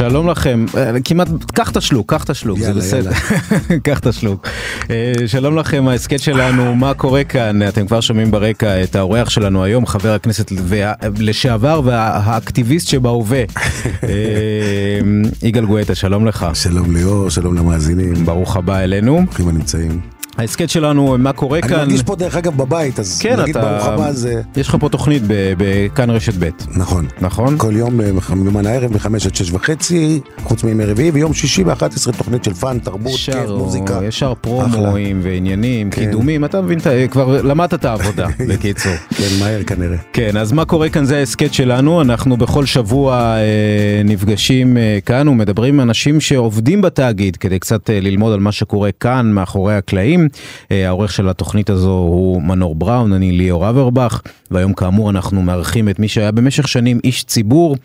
שלום לכם, אה, כמעט, קח את השלוק, קח את השלוק, זה בסדר. קח את השלוק. אה, שלום לכם, ההסכת שלנו, מה קורה כאן? אתם כבר שומעים ברקע את האורח שלנו היום, חבר הכנסת לשעבר והאקטיביסט שבהווה, אה, יגאל גואטה, שלום לך. שלום ליאור, שלום למאזינים, ברוך הבא אלינו. ברוכים הנמצאים. ההסכת שלנו, מה קורה אני כאן? מרגיש פה דרך אגב בבית, אז כן, נגיד אתה... ברוך הבא זה... יש לך פה תוכנית ב- בכאן רשת ב', נכון. נכון? כל יום אה, בזמן הערב מ-5 עד 6 וחצי, חוץ מימי רביעי, ויום שישי ב-11 תוכנית של fun, תרבות, כיף, ישר, מוזיקה. ישר פרומואים ועניינים, כן. קידומים, אתה מבין, אתה כבר למדת את העבודה, בקיצור. כן, מהר כנראה. כן, אז מה קורה כאן זה ההסכת שלנו, אנחנו בכל שבוע אה, נפגשים אה, כאן ומדברים עם אנשים שעובדים בתאגיד כדי קצת אה, ללמוד על מה שקורה כאן מאחורי הקלעים. אה, העורך של התוכנית הזו הוא מנור בראון, אני ליאור אברבך, והיום כאמור אנחנו מארחים את מי שהיה במשך שנים איש ציבור,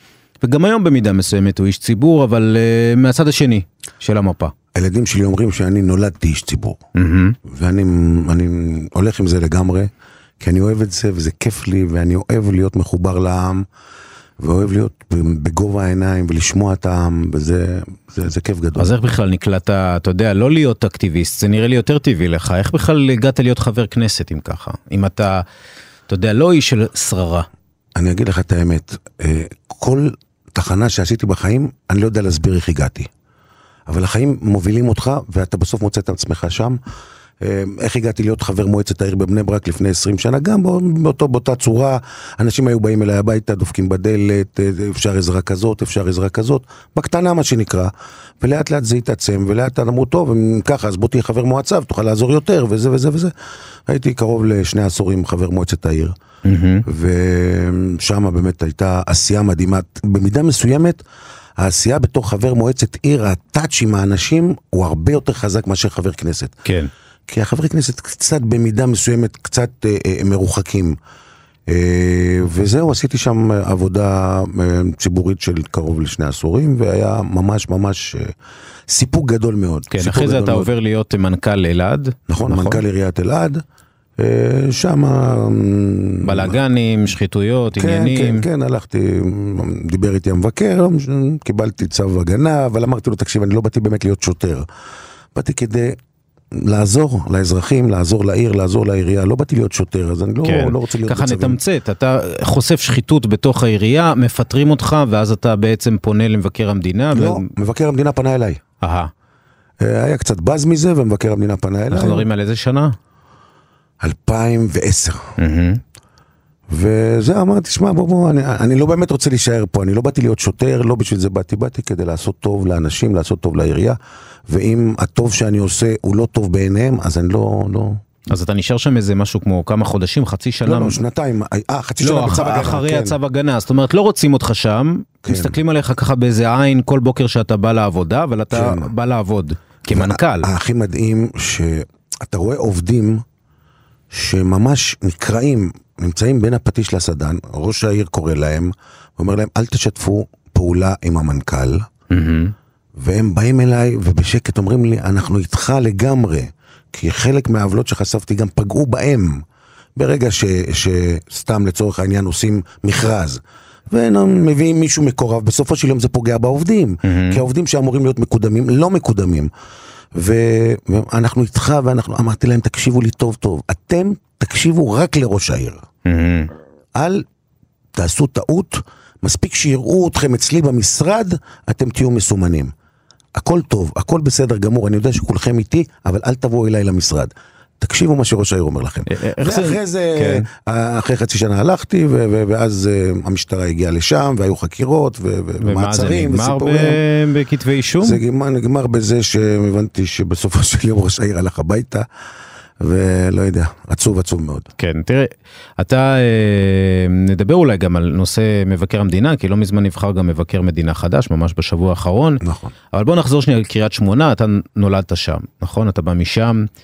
וגם היום במידה מסוימת הוא איש ציבור, אבל אה, מהצד השני של המפה. הילדים שלי אומרים שאני נולדתי איש ציבור, מהמם. ואני אני הולך עם זה לגמרי, כי אני אוהב את זה וזה כיף לי, ואני אוהב להיות מחובר לעם, ואוהב להיות בגובה העיניים ולשמוע את העם, וזה זה, זה כיף גדול. אז איך בכלל נקלטת, אתה יודע, לא להיות אקטיביסט, זה נראה לי יותר טבעי לך, איך בכלל הגעת להיות חבר כנסת אם ככה? אם אתה, אתה יודע, לא איש של שררה. אני אגיד לך את האמת, אה, כל תחנה שעשיתי בחיים, אני לא יודע להסביר איך הגעתי. אבל החיים מובילים אותך, ואתה בסוף מוצא את עצמך שם. אה, איך הגעתי להיות חבר מועצת העיר בבני ברק לפני 20 שנה? גם בא- באותו, באותה צורה, אנשים היו באים אליי הביתה, דופקים בדלת, אה, אפשר עזרה כזאת, אפשר עזרה כזאת, בקטנה מה שנקרא, ולאט לאט זה התעצם, ולאט לאט אמרו, טוב, אם ככה, אז בוא תהיה חבר מועצה, ותוכל לעזור יותר, וזה וזה וזה. הייתי קרוב לשני עשורים חבר מועצת העיר. ושם באמת הייתה עשייה מדהימה. במידה מסוימת, העשייה בתור חבר מועצת עיר, הטאץ' עם האנשים, הוא הרבה יותר חזק מאשר חבר כנסת. כן. כי החברי כנסת קצת במידה מסוימת, קצת אה, אה, מרוחקים. אה, וזהו, עשיתי שם עבודה אה, ציבורית של קרוב לשני עשורים, והיה ממש ממש אה, סיפוק גדול מאוד. כן, אחרי זה אתה מאוד. עובר להיות מנכ"ל אלעד. נכון, מנכ"ל עיריית אלעד. אה, שם... בלאגנים, שחיתויות, כן, עניינים. כן, כן, הלכתי, דיבר איתי המבקר, קיבלתי צו הגנה, אבל אמרתי לו, תקשיב, אני לא באתי באמת להיות שוטר. באתי כדי לעזור לאזרחים, לעזור לעיר, לעזור לעירייה, לא באתי להיות שוטר, אז אני לא, כן, לא רוצה להיות ככה בצווים. נתמצת, אתה חושף שחיתות בתוך העירייה, מפטרים אותך, ואז אתה בעצם פונה למבקר המדינה. לא, ו- מבקר המדינה פנה אליי. אהה, אה, היה קצת בז מזה, ומבקר המדינה פנה אליי. אנחנו מדברים על איזה שנה? 2010. מהמם. וזה אמרתי, שמע, בוא, בוא, אני, אני לא באמת רוצה להישאר פה, אני לא באתי להיות שוטר, לא בשביל זה באתי, באתי כדי לעשות טוב לאנשים, לעשות טוב לעירייה, ואם הטוב שאני עושה הוא לא טוב בעיניהם, אז אני לא, לא, אז אתה נשאר שם איזה משהו כמו כמה חודשים, חצי שנה? לא, לא, שנתיים, אה, חצי שנה לא, בצו אח- הגנה, אחרי כן. הצו הגנה, זאת אומרת לא רוצים אותך שם, כן. מסתכלים עליך ככה באיזה עין כל בוקר שאתה בא לעבודה, אבל אתה כן. בא לעבוד כמנכ"ל. הכי מדהים שאתה רואה עובדים שממש נקרעים, נמצאים בין הפטיש לסדן, ראש העיר קורא להם, ואומר להם, אל תשתפו פעולה עם המנכ"ל, מהמם. והם באים אליי ובשקט אומרים לי, אנחנו איתך לגמרי, כי חלק מהעוולות שחשפתי גם פגעו בהם. ברגע ש, שסתם לצורך העניין עושים מכרז, ומביאים מישהו מקורב, בסופו של יום זה פוגע בעובדים, כי העובדים שאמורים להיות מקודמים לא מקודמים. ואנחנו איתך, ואנחנו, אמרתי להם, תקשיבו לי טוב טוב, אתם תקשיבו רק לראש העיר. אל תעשו טעות, מספיק שיראו אתכם אצלי במשרד, אתם תהיו מסומנים. הכל טוב, הכל בסדר גמור, אני יודע שכולכם איתי, אבל אל תבואו אליי למשרד. תקשיבו מה שראש העיר אומר לכם. אה, זה- ואחרי זה, כן. אחרי חצי שנה הלכתי, ואז אה, המשטרה הגיעה לשם, והיו חקירות, ו- ו- ומה זה ומעצרים, נגמר וסיפורים. בכתבי אישום? זה נגמר, נגמר בזה שהבנתי שבסופו של יום ראש העיר הלך הביתה, ולא יודע, עצוב עצוב מאוד. כן, תראה, אתה, אה, נדבר אולי גם על נושא מבקר המדינה, כי לא מזמן נבחר גם מבקר מדינה חדש, ממש בשבוע האחרון. נכון. אבל בוא נחזור שנייה לקריית שמונה, אתה נולדת שם, נכון? אתה בא משם, אה,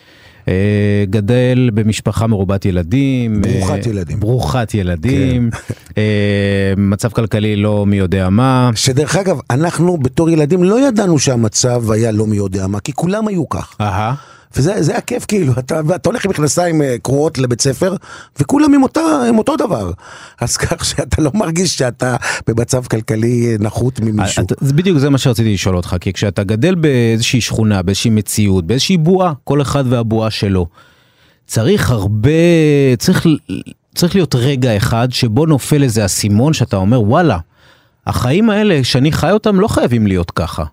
גדל במשפחה מרובת ילדים. ברוכת אה, ילדים. ברוכת ילדים, אה, מצב כלכלי לא מי יודע מה. שדרך אגב, אנחנו בתור ילדים לא ידענו שהמצב היה לא מי יודע מה, כי כולם היו כך. אהה, וזה זה הכיף כאילו, אתה, אתה הולך עם מכנסיים אה, קרועות לבית ספר, וכולם עם, אותה, עם אותו דבר. אז כך שאתה לא מרגיש שאתה במצב כלכלי אה, נחות ממישהו. אתה- זה בדיוק זה מה שרציתי לשאול אותך, כי כשאתה גדל באיזושהי שכונה, באיזושהי מציאות, באיזושהי בועה, כל אחד והבועה שלו, צריך הרבה, צריך, צריך להיות רגע אחד שבו נופל איזה אסימון שאתה אומר, וואלה, החיים האלה שאני חי אותם לא חייבים להיות ככה.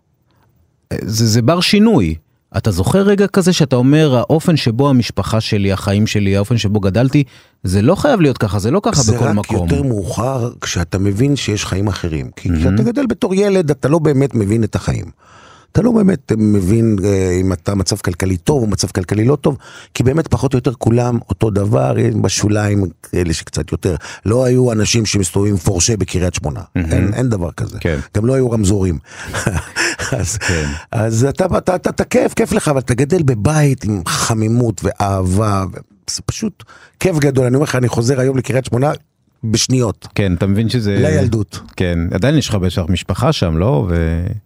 זה, זה בר שינוי. אתה זוכר רגע כזה שאתה אומר, האופן שבו המשפחה שלי, החיים שלי, האופן שבו גדלתי, זה לא חייב להיות ככה, זה לא ככה זה בכל רק מקום. יותר מאוחר כשאתה מבין שיש חיים אחרים. כי כשאתה גדל בתור ילד, אתה לא באמת מבין את החיים. אתה לא באמת מבין אה, אם אתה מצב כלכלי טוב או מצב כלכלי לא טוב, כי באמת פחות או יותר כולם אותו דבר, בשוליים אלה שקצת יותר. לא היו אנשים שמסתובבים פורשה בקריית שמונה, אין, אין דבר כזה. כן. גם לא היו רמזורים. אז, כן. אז אתה, אתה, אתה, אתה כיף, כיף לך, אבל אתה גדל בבית עם חמימות ואהבה, זה פשוט כיף גדול. אני אומר לך, אני חוזר היום לקריית שמונה בשניות. כן, אתה מבין שזה... לילדות. כן, עדיין יש לך בטח משפחה שם, לא?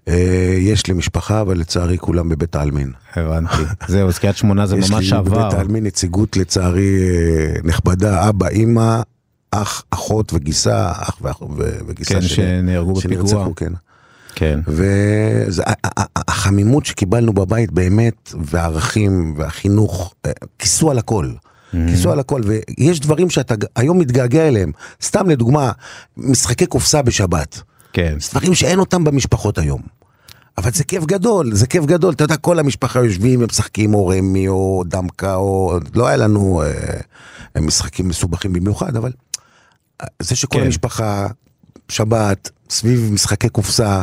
אה, יש לי משפחה, אבל לצערי כולם בבית העלמין. והבנתי. זהו, אז קריית שמונה זה ממש יש לי עבר. בבית העלמין נציגות לצערי אה, נכבדה, אבא, אימא, אח, אחות וגיסה, אח ו- וגיסה כן, שלי. שנהרגו בפיגוע. כן. כן. והחמימות שקיבלנו בבית באמת, והערכים והחינוך, אה, כיסו על הכל. כיסו על הכל, ויש דברים שאתה היום מתגעגע אליהם. סתם לדוגמה, משחקי קופסה בשבת. כן. דברים שאין אותם במשפחות היום. אבל זה כיף גדול, זה כיף גדול. אתה יודע, כל המשפחה יושבים ומשחקים או רמי או דמקה או... לא היה לנו אה, משחקים מסובכים במיוחד, אבל אה, זה שכל כן. המשפחה, שבת, סביב משחקי קופסה,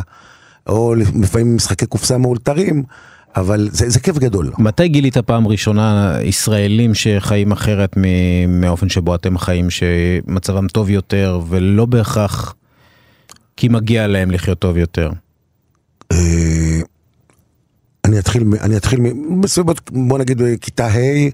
או לפעמים משחקי קופסה מאולתרים, אבל זה, זה כיף גדול. מתי גילית פעם ראשונה ישראלים שחיים אחרת מהאופן שבו אתם חיים, שמצבם טוב יותר, ולא בהכרח כי מגיע להם לחיות טוב יותר? אה, אני אתחיל, אני אתחיל, בסביבות, בוא נגיד בכיתה ה', אה,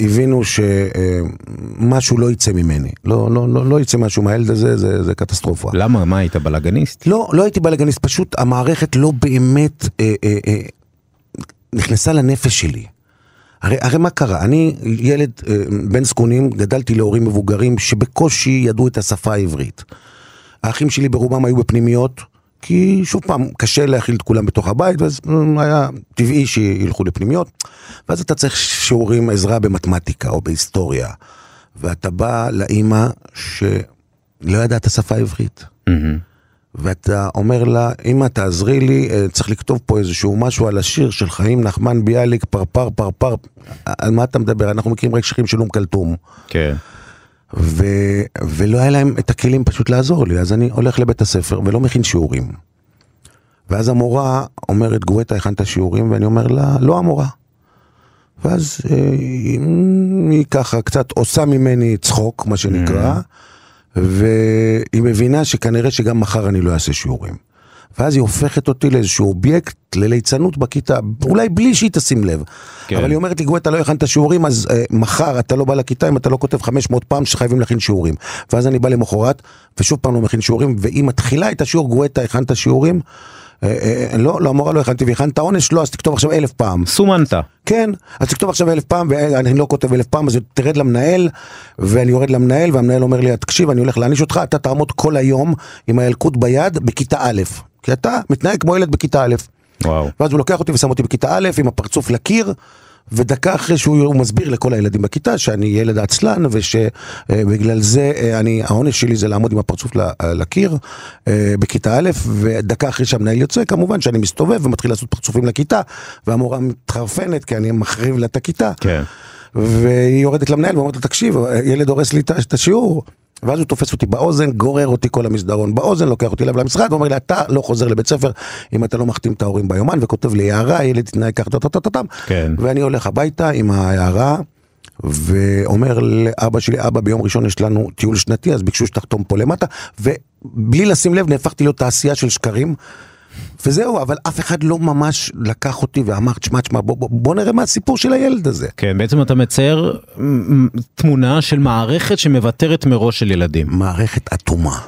הבינו שמשהו לא יצא ממני, לא, לא, לא, לא יצא משהו מהילד הזה, זה, זה קטסטרופה. למה? מה, היית בלאגניסט? לא, לא הייתי בלאגניסט, פשוט המערכת לא באמת אה, אה, אה, נכנסה לנפש שלי. הרי, הרי מה קרה? אני ילד אה, בן זקונים, גדלתי להורים מבוגרים שבקושי ידעו את השפה העברית. האחים שלי ברובם היו בפנימיות, כי שוב פעם, קשה להכיל את כולם בתוך הבית, ואז אה, היה טבעי שילכו לפנימיות. ואז אתה צריך שיעורים, עזרה במתמטיקה או בהיסטוריה. ואתה בא לאימא שלא ידעה את השפה העברית. ואתה אומר לה, אמא תעזרי לי, אה, צריך לכתוב פה איזשהו משהו על השיר של חיים נחמן ביאליק, פרפר פרפר, על מה אתה מדבר? אנחנו מכירים רק שירים של אום כלתום. כן. ו... ולא היה להם את הכלים פשוט לעזור לי, אז אני הולך לבית הספר ולא מכין שיעורים. ואז המורה אומרת, גואטה, הכנת שיעורים? ואני אומר לה, לא המורה. ואז אה, היא, ככה קצת עושה ממני צחוק, מה שנקרא, והיא מבינה שכנראה שגם מחר אני לא אעשה שיעורים. ואז היא הופכת אותי לאיזשהו אובייקט לליצנות בכיתה, אולי בלי שהיא תשים לב. כן. אבל היא אומרת לי, גואטה, לא הכנת שיעורים, אז אה, מחר אתה לא בא לכיתה אם אתה לא כותב 500 פעם שחייבים להכין שיעורים. ואז אני בא למחרת, ושוב פעם לא מכין שיעורים, והיא מתחילה את השיעור, גואטה, הכנת שיעורים? אה, אה, לא, לא, המורה לא הכנתי, והכנת עונש? לא, אז תכתוב עכשיו אלף פעם. סומנת. כן, אז תכתוב עכשיו אלף פעם, ואני לא כותב אלף פעם, אז תרד למנהל, ואני יורד למנהל, והמנהל אומר לי, תקשיב, אני הולך להעניש אותך, אתה תעמוד כל היום עם הילקוט ביד בכיתה א', כי אתה מתנהג כמו ילד בכיתה א'. וואו. ואז הוא לוקח אותי ושם אותי בכיתה א' עם הפרצוף לקיר, ודקה אחרי שהוא הוא מסביר לכל הילדים בכיתה שאני ילד עצלן ושבגלל זה אה, אני, העונש שלי זה לעמוד עם הפרצוף אה, לקיר אה, בכיתה א', ודקה אחרי שהמנהל יוצא כמובן שאני מסתובב ומתחיל לעשות פרצופים לכיתה, והמורה מתחרפנת כי אני מחריב לה את הכיתה. כן. והיא יורדת למנהל ואומרת לו, תקשיב, ילד הורס לי את השיעור. ואז הוא תופס אותי באוזן, גורר אותי כל המסדרון באוזן, לוקח אותי אליו למשרד, ואומר לי, אתה לא חוזר לבית ספר אם אתה לא מחתים את ההורים ביומן, וכותב לי הערה, ילד תתנהג ככה, טה-טה-טה-טם. כן. ואני הולך הביתה עם ההערה, ואומר לאבא שלי, אבא, ביום ראשון יש לנו טיול שנתי, אז ביקשו שתחתום פה למטה, ובלי לשים לב נהפכתי להיות תעשייה של שקרים. וזהו, אבל אף אחד לא ממש לקח אותי ואמר, תשמע, תשמע, בוא, בוא, בוא נראה מה הסיפור של הילד הזה. כן, בעצם אתה מצייר תמונה של מערכת שמוותרת מראש של ילדים. מערכת אטומה.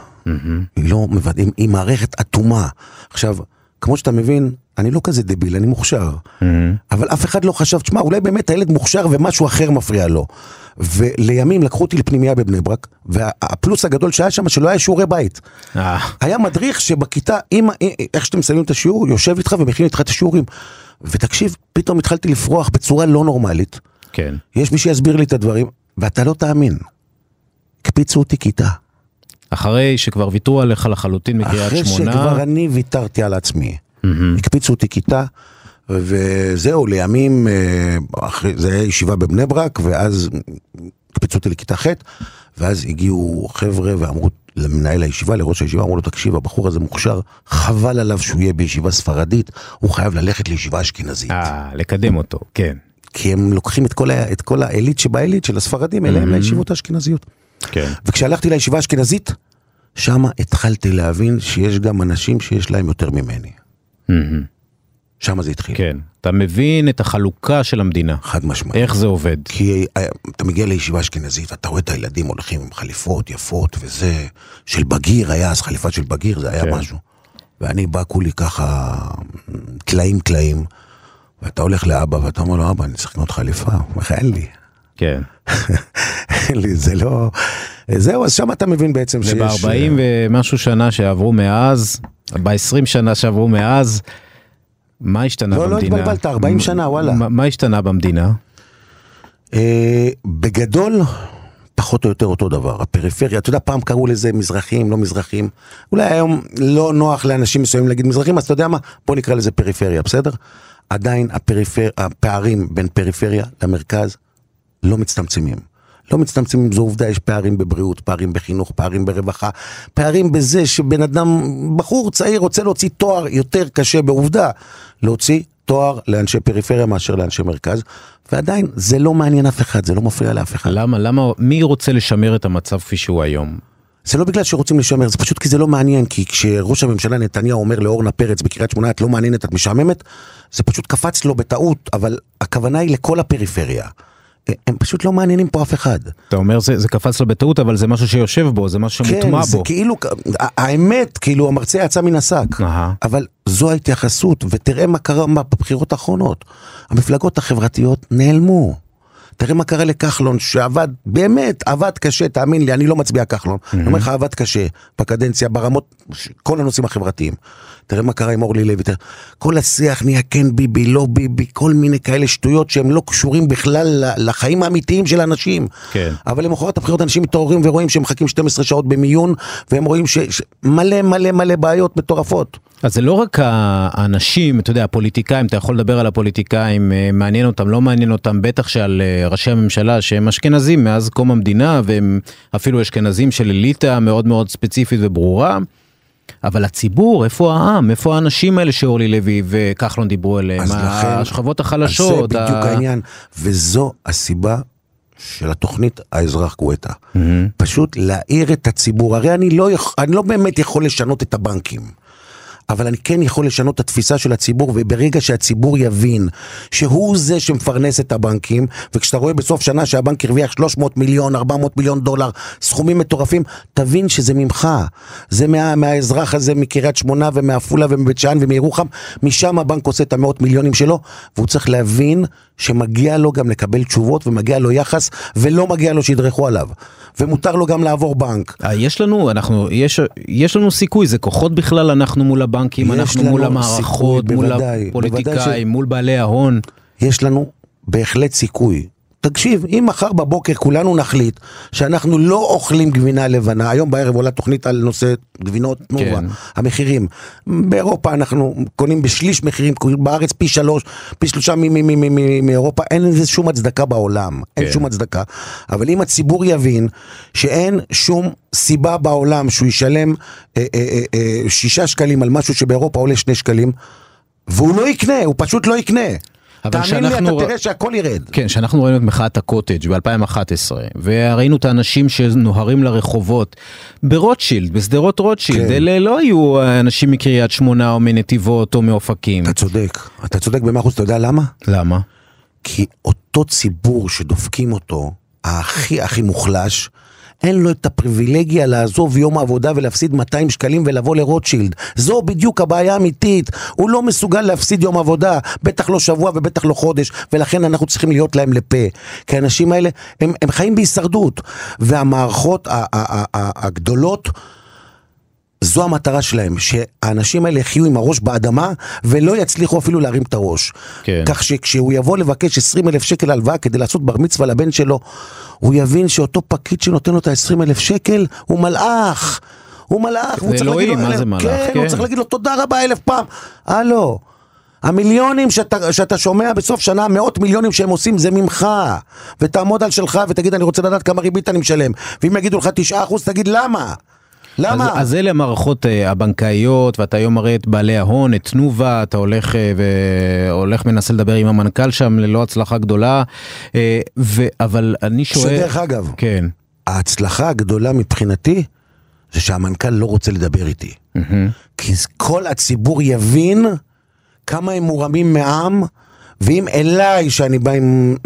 היא לא מוודא, היא מערכת אטומה. עכשיו, כמו שאתה מבין, אני לא כזה דביל, אני מוכשר. אבל אף אחד לא חשב, תשמע, אולי באמת הילד מוכשר ומשהו אחר מפריע לו. ולימים לקחו אותי לפנימייה בבני ברק, והפלוס הגדול שהיה שם, שלא היה שיעורי בית. אה, היה מדריך שבכיתה, אם, איך שאתם מסיימים את השיעור, יושב איתך ומכין איתך את השיעורים. ותקשיב, פתאום התחלתי לפרוח בצורה לא נורמלית. כן. יש מי שיסביר לי את הדברים, ואתה לא תאמין. הקפיצו אותי כיתה. אחרי שכבר ויתרו עליך לחלוטין מקריית אחרי שמונה. שכבר אני ויתרתי על עצמי. הקפיצו אותי כיתה, וזהו, לימים, אה, אחרי, זה היה ישיבה בבני ברק, ואז הקפיצו אותי לכיתה ח', ואז הגיעו חבר'ה ואמרו למנהל הישיבה, לראש הישיבה, אמרו לו, תקשיב, הבחור הזה מוכשר, חבל עליו שהוא יהיה בישיבה ספרדית, הוא חייב ללכת לישיבה אשכנזית. אה, לקדם אותו, כן. כי הם לוקחים את כל, ה- את כל העילית שבעילית של הספרדים אליהם לישיבות האשכנזיות. כן. וכשהלכתי לישיבה האשכנזית, שם התחלתי להבין שיש גם אנשים שיש להם יותר ממני. שם זה התחיל. כן. אתה מבין את החלוקה של המדינה. חד משמעית. איך זה עובד. כי אה, אתה מגיע לישיבה אשכנזית ואתה רואה את הילדים הולכים עם חליפות יפות וזה, של בגיר היה אז חליפה של בגיר, זה היה כן. משהו. ואני בא כולי ככה, טלאים טלאים, ואתה הולך לאבא ואתה אומר לו, אבא, אני צריך לקנות חליפה. הוא אומר לך, אין לי. כן. אין לי, זה לא... זהו, אז שם אתה מבין בעצם שיש... אה, וב-40 ומשהו שנה שעברו מאז, ב-20 שנה שעברו מאז, מה השתנה לא, לא במדינה? התבלבלת, 40 שנה, וואלה. מה- מה השתנה במדינה? אה, בגדול, פחות או יותר אותו דבר. הפריפריה, אתה יודע, פעם קראו לזה מזרחים, לא מזרחים. אולי היום לא נוח לאנשים מסוימים להגיד מזרחים, אז אתה יודע מה? בוא נקרא לזה פריפריה, בסדר? עדיין הפריפר... הפערים בין פריפריה למרכז לא מצטמצמים. לא מצטמצמים, זו עובדה, יש פערים בבריאות, פערים בחינוך, פערים ברווחה, פערים בזה שבן אדם, בחור צעיר רוצה להוציא תואר יותר קשה בעובדה, להוציא תואר לאנשי פריפריה מאשר לאנשי מרכז, ועדיין זה לא מעניין אף אחד, זה לא מפריע לאף אחד. למה, למה, מי רוצה לשמר את המצב כפי שהוא היום? זה לא בגלל שרוצים לשמר, זה פשוט כי זה לא מעניין, כי כשראש הממשלה נתניהו אומר לאורנה פרץ בקריית שמונה, את לא מעניינת, את משעממת, זה פשוט קפץ לו בטעות, אבל הכוונה היא לכל הפריפריה. הם פשוט לא מעניינים פה אף אחד. אתה אומר זה, זה קפץ לו בטעות, אבל זה משהו שיושב בו, זה משהו שמוטמע כן, זה בו. כאילו, האמת, כאילו המרצה יצא מן השק. אבל זו ההתייחסות, ותראה מה קרה בבחירות האחרונות. המפלגות החברתיות נעלמו. תראה מה קרה לכחלון, שעבד, באמת, עבד קשה, תאמין לי, אני לא מצביע כחלון. אני אומר לך, עבד קשה, בקדנציה, ברמות, כל הנושאים החברתיים. תראה מה קרה עם אורלי לוי, תראה, כל השיח נהיה כן ביבי, לא ביבי, כל מיני כאלה שטויות שהם לא קשורים בכלל לחיים האמיתיים של האנשים. כן. אבל למחרת הבחירות אנשים מתעוררים ורואים שהם מחכים 12 שעות במיון, והם רואים ש- ש- מלא מלא מלא בעיות מטורפות. אז זה לא רק האנשים, אתה יודע, הפוליטיקאים, אתה יכול לדבר על הפוליטיקאים, אה, מעניין אותם, לא מעניין אותם, בטח שעל אה, ראשי הממשלה שהם אשכנזים מאז קום המדינה, והם אפילו אשכנזים של אליטה מאוד מאוד ספציפית וברורה. אבל הציבור, איפה העם? איפה האנשים האלה שאורלי לוי וכחלון דיברו עליהם? לכן, השכבות החלשות. זה בדיוק ה- העניין, וזו הסיבה של התוכנית האזרח גואטה. פשוט להעיר את הציבור, הרי אני לא, יכ- אני לא באמת יכול לשנות את הבנקים. אבל אני כן יכול לשנות את התפיסה של הציבור, וברגע שהציבור יבין שהוא זה שמפרנס את הבנקים, וכשאתה רואה בסוף שנה שהבנק הרוויח 300 מיליון, 400 מיליון דולר, סכומים מטורפים, תבין שזה ממך. זה מה, מהאזרח הזה מקריית שמונה ומעפולה ומבית שאן ומירוחם, משם הבנק עושה את המאות מיליונים שלו, והוא צריך להבין שמגיע לו גם לקבל תשובות ומגיע לו יחס, ולא מגיע לו שידרכו עליו. ומותר לו גם לעבור בנק. אה, יש לנו, אנחנו, יש, יש לנו סיכוי, זה כוחות בכלל אנחנו מול הבנקים, אנחנו מול המערכות, סיכוי, מול בוודאי, הפוליטיקאים, בוודאי ש- מול בעלי ההון. יש לנו בהחלט סיכוי. תקשיב, אם מחר בבוקר כולנו נחליט שאנחנו לא אוכלים גבינה לבנה, היום בערב עולה תוכנית על נושא גבינות תנובה, כן. המחירים. באירופה אנחנו קונים בשליש מחירים, בארץ פי שלוש, פי שלושה מאירופה, אין לזה שום הצדקה בעולם, אין כן. שום הצדקה. אבל אם הציבור יבין שאין שום סיבה בעולם שהוא ישלם אה, אה, אה, אה, שישה שקלים על משהו שבאירופה עולה שני שקלים, והוא לא יקנה, הוא פשוט לא יקנה. תאמין לי, שאנחנו- אתה תראה שהכל ירד. כן, שאנחנו ראינו את מחאת הקוטג' ב-2011, וראינו את האנשים שנוהרים לרחובות ברוטשילד, בשדרות רוטשילד, כן. אלה לא היו אנשים מקריית שמונה או מנתיבות או מאופקים. אתה צודק, אתה צודק במאה אחוז, אתה יודע למה? למה? כי אותו ציבור שדופקים אותו, הכי הכי מוחלש, אין לו את הפריבילגיה לעזוב יום עבודה ולהפסיד 200 שקלים ולבוא לרוטשילד. זו בדיוק הבעיה האמיתית. הוא לא מסוגל להפסיד יום עבודה, בטח לא שבוע ובטח לא חודש, ולכן אנחנו צריכים להיות להם לפה. כי האנשים האלה, הם, הם חיים בהישרדות. והמערכות הגדולות... זו המטרה שלהם, שהאנשים האלה יחיו עם הראש באדמה ולא יצליחו אפילו להרים את הראש. כן. כך שכשהוא יבוא לבקש 20 אלף שקל הלוואה כדי לעשות בר מצווה לבן שלו, הוא יבין שאותו פקיד שנותן לו את ה-20 אלף שקל הוא מלאך. הוא מלאך, הוא צריך להגיד לו, מה זה מלאך? כן, כן, הוא צריך להגיד לו תודה רבה אלף פעם. הלו. המיליונים שאתה, שאתה שומע בסוף שנה, מאות מיליונים שהם עושים, זה ממך. ותעמוד על שלך ותגיד, אני רוצה לדעת כמה ריבית אני משלם. ואם יגידו לך 9%, תגיד למה? למה? אז, אז אלה המערכות uh, הבנקאיות, ואתה היום מראה את בעלי ההון, את תנובה, אתה הולך uh, והולך מנסה לדבר עם המנכ"ל שם ללא הצלחה גדולה, uh, ו, אבל אני שואל... שדרך אגב, כן. ההצלחה הגדולה מבחינתי, זה שהמנכ"ל לא רוצה לדבר איתי. Mm-hmm. כי כל הציבור יבין כמה הם מורמים מעם, ואם אליי, שאני בא עם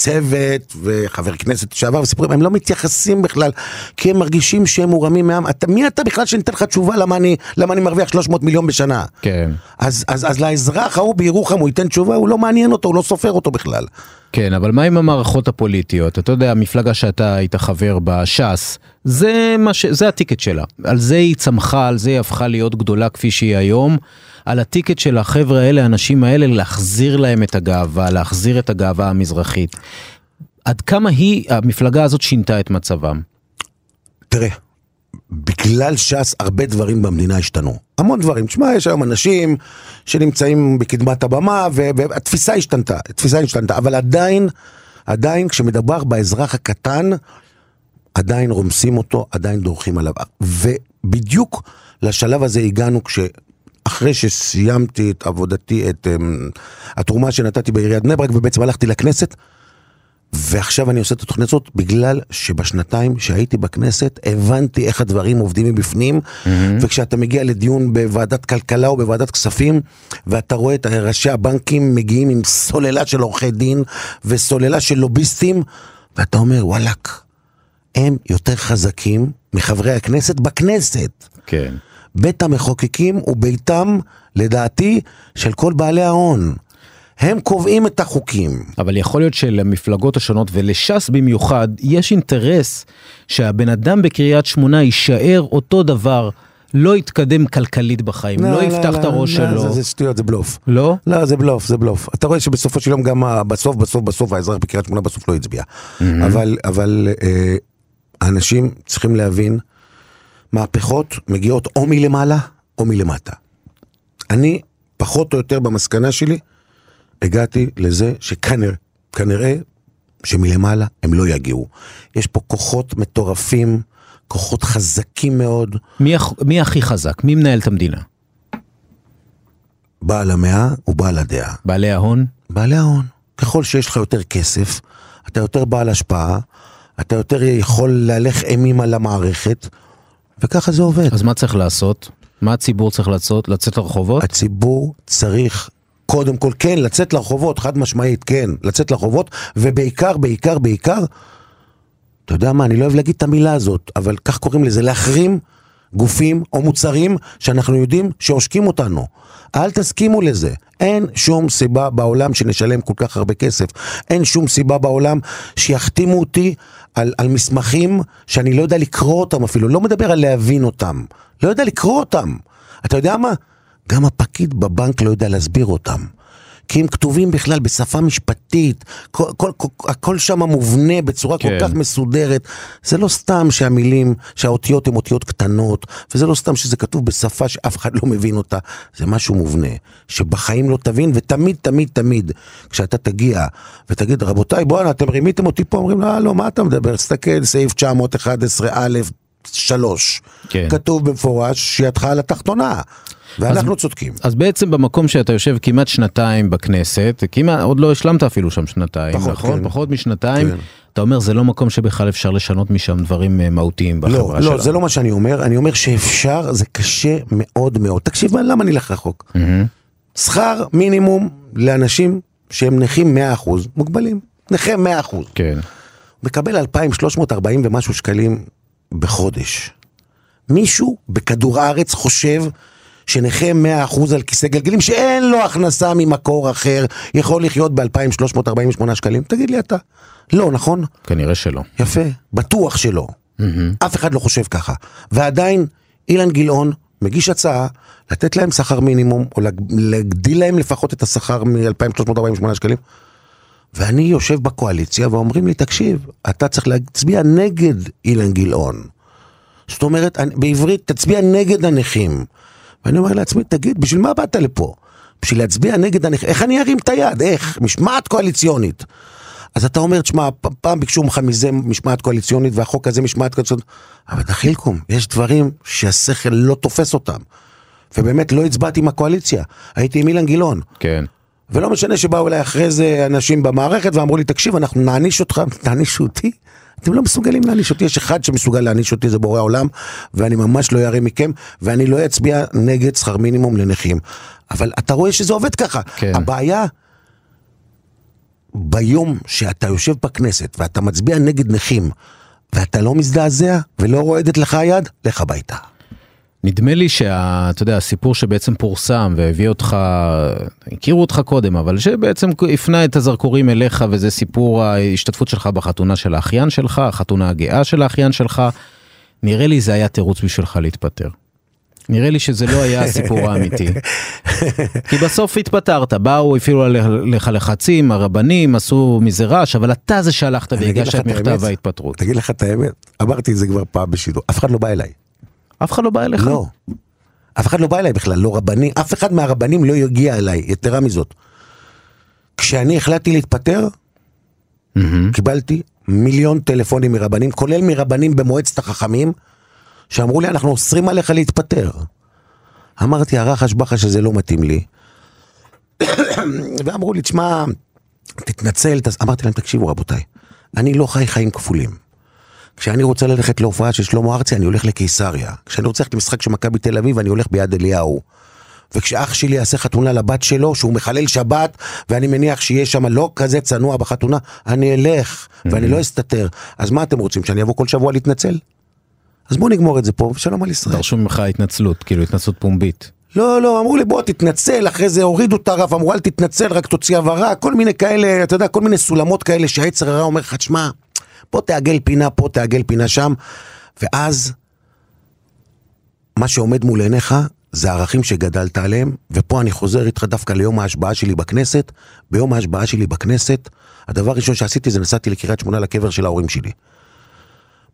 צוות וחבר כנסת לשעבר וסיפורים, הם לא מתייחסים בכלל, כי הם מרגישים שהם מורמים מעם. אתה, מי אתה בכלל שניתן לך תשובה למה אני, למה אני מרוויח 300 מיליון בשנה? כן. אז, אז, אז לאזרח ההוא בירוחם הוא ייתן תשובה, הוא לא מעניין אותו, הוא לא סופר אותו בכלל. כן, אבל מה עם המערכות הפוליטיות? אתה יודע, המפלגה שאתה היית חבר בה, ש"ס, זה, ש... זה הטיקט שלה. על זה היא צמחה, על זה היא הפכה להיות גדולה כפי שהיא היום. על הטיקט של החבר'ה האלה, האנשים האלה, להחזיר להם את הגאווה, להחזיר את הגאווה המזרחית. עד כמה היא, המפלגה הזאת שינתה את מצבם? תראה, בגלל ש"ס הרבה דברים במדינה השתנו. המון דברים. תשמע, יש היום אנשים שנמצאים בקדמת הבמה, והתפיסה השתנתה, התפיסה השתנתה, אבל עדיין, עדיין כשמדובר באזרח הקטן, עדיין רומסים אותו, עדיין דורכים עליו. ובדיוק לשלב הזה הגענו כש... אחרי שסיימתי את עבודתי, את um, התרומה שנתתי בעיריית בני ברק, ובעצם הלכתי לכנסת, ועכשיו אני עושה את התוכנית הזאת בגלל שבשנתיים שהייתי בכנסת הבנתי איך הדברים עובדים מבפנים mm-hmm. וכשאתה מגיע לדיון בוועדת כלכלה או בוועדת כספים ואתה רואה את ראשי הבנקים מגיעים עם סוללה של עורכי דין וסוללה של לוביסטים ואתה אומר וואלאק, הם יותר חזקים מחברי הכנסת בכנסת. כן. בית המחוקקים הוא ביתם, לדעתי, של כל בעלי ההון. הם קובעים את החוקים. אבל יכול להיות שלמפלגות השונות ולש"ס במיוחד, יש אינטרס שהבן אדם בקריית שמונה יישאר אותו דבר. לא יתקדם כלכלית בחיים, לא, לא יפתח לא, את הראש לא, שלו. זה, זה שטויות, זה בלוף. לא? לא, זה בלוף, זה בלוף. אתה רואה שבסופו של יום גם בסוף, בסוף, בסוף האזרח בקריית שמונה בסוף לא הצביע. Mm-hmm. אבל, אבל אה, האנשים צריכים להבין מהפכות מגיעות או מלמעלה או מלמטה. אני, פחות או יותר במסקנה שלי, הגעתי לזה שכנראה, כנראה שמלמעלה הם לא יגיעו. יש פה כוחות מטורפים, כוחות חזקים מאוד. מי, מי הכי חזק? מי מנהל את המדינה? בעל המאה הוא בעל הדעה. בעלי ההון? בעלי ההון. ככל שיש לך יותר כסף, אתה יותר בעל השפעה, אתה יותר יכול להלך אימים על המערכת, וככה זה עובד. אז מה צריך לעשות? מה הציבור צריך לעשות? לצאת לרחובות? הציבור צריך קודם כל, כן, לצאת לרחובות, חד משמעית, כן, לצאת לרחובות, ובעיקר, בעיקר, בעיקר, אתה יודע מה, אני לא אוהב להגיד את המילה הזאת, אבל כך קוראים לזה, להחרים גופים או מוצרים שאנחנו יודעים שעושקים אותנו. אל תסכימו לזה. אין שום סיבה בעולם שנשלם כל כך הרבה כסף. אין שום סיבה בעולם שיחתימו אותי על, על מסמכים שאני לא יודע לקרוא אותם אפילו. לא מדבר על להבין אותם. לא יודע לקרוא אותם. אתה יודע מה? גם הפקיד בבנק לא יודע להסביר אותם. כי הם כתובים בכלל בשפה משפטית, כל, כל, כל, הכל שם מובנה בצורה כן. כל כך מסודרת. זה לא סתם שהמילים, שהאותיות הן אותיות קטנות, וזה לא סתם שזה כתוב בשפה שאף אחד לא מבין אותה, זה משהו מובנה, שבחיים לא תבין, ותמיד, תמיד, תמיד, כשאתה תגיע ותגיד, רבותיי, בואנה, אתם רימיתם אותי פה, אומרים, לא, לא, מה אתה מדבר? תסתכל, סעיף 911 א', 3. כן. כתוב במפורש שידך על התחתונה. ואנחנו אז, צודקים. אז בעצם במקום שאתה יושב כמעט שנתיים בכנסת, כמעט, עוד לא השלמת אפילו שם שנתיים, פחות, נכון? כן. פחות משנתיים. כן. אתה אומר זה לא מקום שבכלל אפשר לשנות משם דברים אה, מהותיים בחברה לא, שלנו. לא, זה לא מה שאני אומר, אני אומר שאפשר, זה קשה מאוד מאוד. תקשיב, למה אני אלך רחוק? Mm-hmm. שכר מינימום לאנשים שהם נכים 100%, מוגבלים, נכה 100%. כן. מקבל 2,340 ומשהו שקלים בחודש. מישהו בכדור הארץ חושב שנכה 100% על כיסא גלגלים, שאין לו הכנסה ממקור אחר, יכול לחיות ב-2,348 שקלים? תגיד לי אתה. לא, נכון? כנראה שלא. יפה, בטוח שלא. אף אחד לא חושב ככה. ועדיין, אילן גילאון מגיש הצעה לתת להם שכר מינימום, או להגדיל להם לפחות את השכר מ-2,348 שקלים. ואני יושב בקואליציה ואומרים לי, תקשיב, אתה צריך להצביע נגד אילן גילאון. זאת אומרת, בעברית, תצביע נגד הנכים. ואני אומר לעצמי, תגיד, בשביל מה באת לפה? בשביל להצביע נגד הנכים? איך אני ארים את היד? איך? משמעת קואליציונית. אז אתה אומר, תשמע, פעם ביקשו ממך מזה משמעת קואליציונית והחוק הזה משמעת קואליציונית. אבל דחילקום, יש דברים שהשכל לא תופס אותם. ובאמת לא הצבעתי עם הקואליציה, הייתי עם אילן גילאון. כן. ולא משנה שבאו אליי אחרי זה אנשים במערכת ואמרו לי, תקשיב, אנחנו נעניש אותך, תענישו אותי? אתם לא מסוגלים להעניש אותי, יש אחד שמסוגל להעניש אותי, זה בורא עולם, ואני ממש לא ירא מכם, ואני לא אצביע נגד שכר מינימום לנכים. אבל אתה רואה שזה עובד ככה. כן. הבעיה, ביום שאתה יושב בכנסת ואתה מצביע נגד נכים, ואתה לא מזדעזע ולא רועדת לך היד, לך הביתה. נדמה לי שאתה יודע, הסיפור שבעצם פורסם והביא אותך, הכירו אותך קודם, אבל שבעצם הפנה את הזרקורים אליך וזה סיפור ההשתתפות שלך בחתונה של האחיין שלך, החתונה הגאה של האחיין שלך, נראה לי זה היה תירוץ בשבילך להתפטר. נראה לי שזה לא היה הסיפור האמיתי. כי בסוף התפטרת, באו, הפעילו עליך לחצים, הרבנים עשו מזה רעש, אבל אתה זה שהלכת והגשת את מכתב ההתפטרות. תגיד לך את האמת, אמרתי את זה כבר פעם בשידור, אף אחד לא בא אליי. אף אחד לא בא אליך? לא. אף אחד לא בא אליי בכלל, לא רבנים, אף אחד מהרבנים לא יגיע אליי, יתרה מזאת. כשאני החלטתי להתפטר, Mm-hmm. קיבלתי מיליון טלפונים מרבנים, כולל מרבנים במועצת החכמים, שאמרו לי, אנחנו אוסרים עליך להתפטר. אמרתי, הרחש בחש הזה לא מתאים לי. ואמרו לי, תשמע, תתנצל, תס... אמרתי להם, תקשיבו רבותיי, אני לא חי חיים כפולים. כשאני רוצה ללכת להופעה של שלמה ארצי, אני הולך לקיסריה. כשאני רוצה ללכת למשחק של מכבי תל אביב, אני הולך ביד אליהו. וכשאח שלי יעשה חתונה לבת שלו, שהוא מחלל שבת, ואני מניח שיהיה שם לא כזה צנוע בחתונה, אני אלך, ואני לא אסתתר. אז מה אתם רוצים, שאני אבוא כל שבוע להתנצל? אז בואו נגמור את זה פה, ושלום על ישראל. דרשו ממך התנצלות, כאילו התנצלות פומבית. לא, לא, אמרו לי בוא תתנצל, אחרי זה הורידו את הרף, אמרו אל תתנצל, רק תוציא הבהרה, כל מיני כאלה, אתה יודע, כל מיני סולמות כאלה שהיצר הרע אומר לך, תשמע, פה תעגל פינה, פה תעגל פינה שם, ואז מה שעומד מול עיניך זה הערכים שגדלת עליהם, ופה אני חוזר איתך דווקא ליום ההשבעה שלי בכנסת. ביום ההשבעה שלי בכנסת, הדבר הראשון שעשיתי זה נסעתי לקריית שמונה לקבר של ההורים שלי.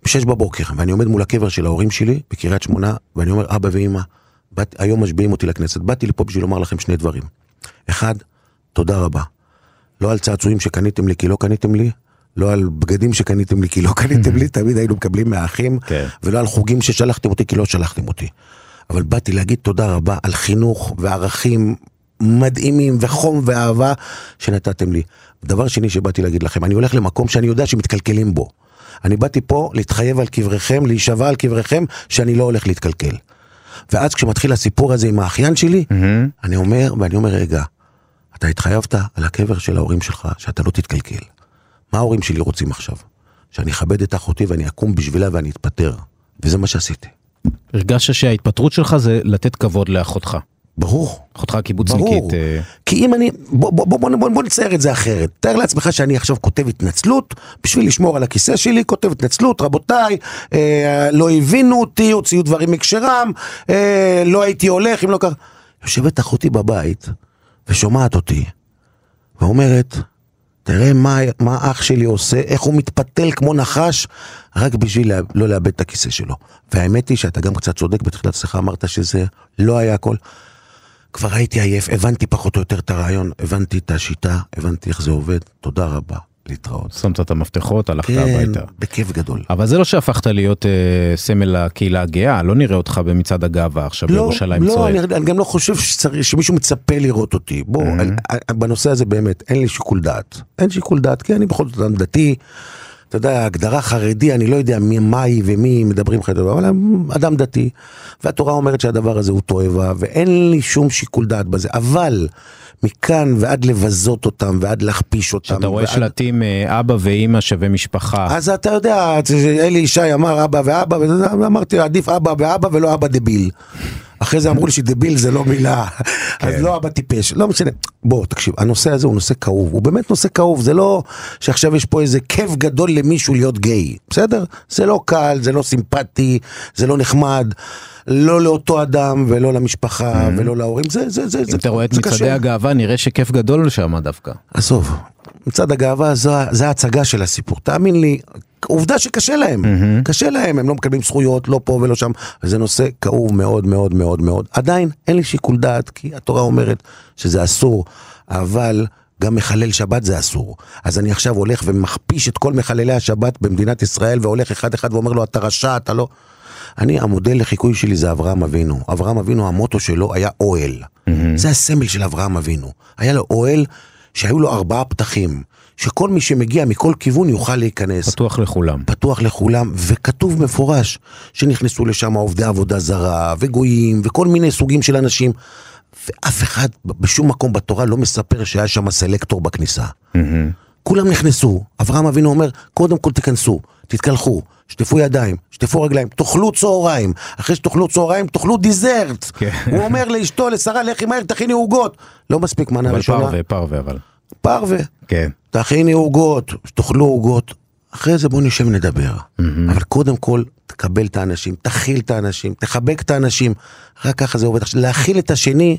בשש בבוקר, ואני עומד מול הקבר של ההורים שלי בקריית שמונה, ואני אומר, אבא ואמא, באת, היום משביעים אותי לכנסת. באתי לפה בשביל לומר לכם שני דברים. אחד, תודה רבה. לא על צעצועים שקניתם לי כי לא קניתם לי, לא על בגדים שקניתם לי כי לא קניתם לי, תמיד היינו מקבלים מהאחים, כן. ולא על חוגים ששלחתם אותי כי לא שלחתם אותי. אבל באתי להגיד תודה רבה על חינוך וערכים מדהימים וחום ואהבה שנתתם לי. דבר שני שבאתי להגיד לכם, אני הולך למקום שאני יודע שמתקלקלים בו. אני באתי פה להתחייב על קבריכם, להישבע על קבריכם, שאני לא הולך להתקלקל. ואז כשמתחיל הסיפור הזה עם האחיין שלי, אני אומר, ואני אומר, רגע, אתה התחייבת על הקבר של ההורים שלך, שאתה לא תתקלקל. מה ההורים שלי רוצים עכשיו? שאני אכבד את אחותי ואני אקום בשבילה ואני אתפטר. וזה מה שעשיתי. הרגשת שההתפטרות שלך זה לתת כבוד לאחותך. ברור. אחותך הקיבוצניקית. ברור. אה, כי אם אני, בוא, בוא, בוא, בוא, בוא, בוא נצייר את זה אחרת. תאר לעצמך שאני עכשיו כותב התנצלות, בשביל לשמור על הכיסא שלי, כותב התנצלות, רבותיי, אה, לא הבינו אותי, הוציאו דברים מקשרם, אה, לא הייתי הולך אם לא ככה. יושבת אחותי בבית, ושומעת אותי, ואומרת, תראה מה, מה אח שלי עושה, איך הוא מתפתל כמו נחש, רק בשביל לה, לא לאבד את הכיסא שלו. והאמת היא שאתה גם קצת צודק, בתחילת השיחה אמרת שזה לא היה הכל. כבר הייתי עייף, הבנתי פחות או יותר את הרעיון, הבנתי את השיטה, הבנתי איך זה עובד, תודה רבה, להתראות. שמת את המפתחות, הלכת כן, הביתה. בכיף גדול. אבל זה לא שהפכת להיות אה, סמל הקהילה הגאה, לא נראה אותך במצעד הגאווה עכשיו לא, בירושלים לא, צועק. אני, אני גם לא חושב שצריך, שמישהו מצפה לראות אותי. בוא, Mhm. אני, אני, בנושא הזה באמת, אין לי שיקול דעת. אין שיקול דעת, כי אני בכל זאת אדם דתי. אתה יודע, הגדרה חרדי, אני לא יודע מי, מה היא ומי מדברים לך, אבל אדם דתי, והתורה אומרת שהדבר הזה הוא תועבה, ואין לי שום שיקול דעת בזה, אבל מכאן ועד לבזות אותם, ועד להכפיש אותם. כשאתה רואה ועד... שלטים אה, אבא ואימא שווה משפחה. אז אתה יודע, אלי ישי אמר אבא ואבא, ואמרתי, עדיף אבא ואבא ולא אבא דביל. אחרי זה אמרו לי שדביל זה לא מילה, אז כן. לא אבא טיפש, לא משנה. בוא, תקשיב, הנושא הזה הוא נושא כאוב, הוא באמת נושא כאוב, זה לא שעכשיו יש פה איזה כיף גדול למישהו להיות גיי, בסדר? זה לא קל, זה לא סימפטי, זה לא נחמד, לא לאותו אדם ולא למשפחה ולא להורים, זה, זה, זה, אם אתה רואה את מצעדי. הגאווה, נראה שכיף גדול שם דווקא. עזוב, מצעד הגאווה זה ההצגה של הסיפור, תאמין לי, עובדה שקשה להם, קשה להם, הם לא מקבלים זכויות, לא פה ולא שם, וזה נושא כאוב מאוד מאוד מאוד מאוד. עדיין אין לי שיקול דעת, כי התורה אומרת שזה אסור, אבל גם מחלל שבת זה אסור. אז אני עכשיו הולך ומכפיש את כל מחללי השבת במדינת ישראל, והולך אחד אחד ואומר לו, אתה רשע, אתה לא... אני, המודל לחיקוי שלי זה אברהם אבינו. אברהם אבינו, המוטו שלו היה אוהל. זה הסמל של אברהם אבינו. היה לו אוהל שהיו לו ארבעה פתחים, שכל מי שמגיע מכל כיוון יוכל להיכנס. פתוח לכולם. פתוח לכולם, וכתוב מפורש שנכנסו לשם עובדי עבודה זרה, וגויים, וכל מיני סוגים של אנשים. ואף אחד בשום מקום בתורה לא מספר שהיה שם סלקטור בכניסה. כולם נכנסו, אברהם אבינו אומר, קודם כל תיכנסו, תתקלחו, שטפו ידיים, שטפו רגליים, תאכלו צהריים, אחרי שתאכלו צהריים תאכלו דיזרט. כן. הוא אומר לאשתו, לשרה, לכי מהר, תכיני עוגות. לא מספיק מנה אבל ראשונה. פרווה, פרווה אבל. פרווה. כן. תכיני עוגות, תאכלו עוגות, אחרי זה בוא נשב נדבר. אבל קודם כל, תקבל את האנשים, תכיל את האנשים, תחבק את האנשים, רק ככה זה עובד. עכשיו, להכיל את השני,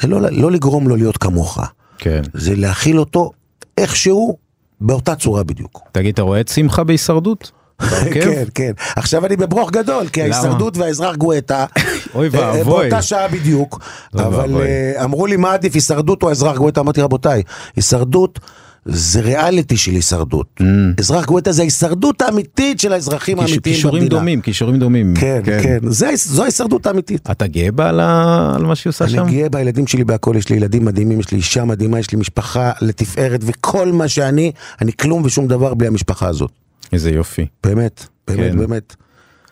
זה לא, לא לגרום לו להיות כמוך, כן. זה להכיל אותו איכשהו, באותה צורה בדיוק. תגיד, אתה רואה את שמחה בהישרדות? כן, כן. עכשיו אני בברוך גדול, כי? ההישרדות והאזרח גואטה, אוי אה, ואבוי. באותה שעה בדיוק, אבל. אה, אמרו לי מה עדיף, הישרדות או אזרח גואטה? אמרתי רבותיי, הישרדות זה ריאליטי של הישרדות. אזרח גואטה זה ההישרדות האמיתית של האזרחים האמיתיים במדינה. כישורים דומים, כישורים דומים. כן, כן, זה ההיש- זו ההישרדות האמיתית. אתה גאה בה על ה- על מה שהיא עושה שם? אני גאה בילדים שלי בהכל, יש לי ילדים מדהימים, יש לי אישה מדהימה, יש לי משפחה לתפארת, וכל מה שאני, אני כלום ושום דבר בלי המשפחה הזאת. איזה יופי. באמת, באמת, כן. באמת.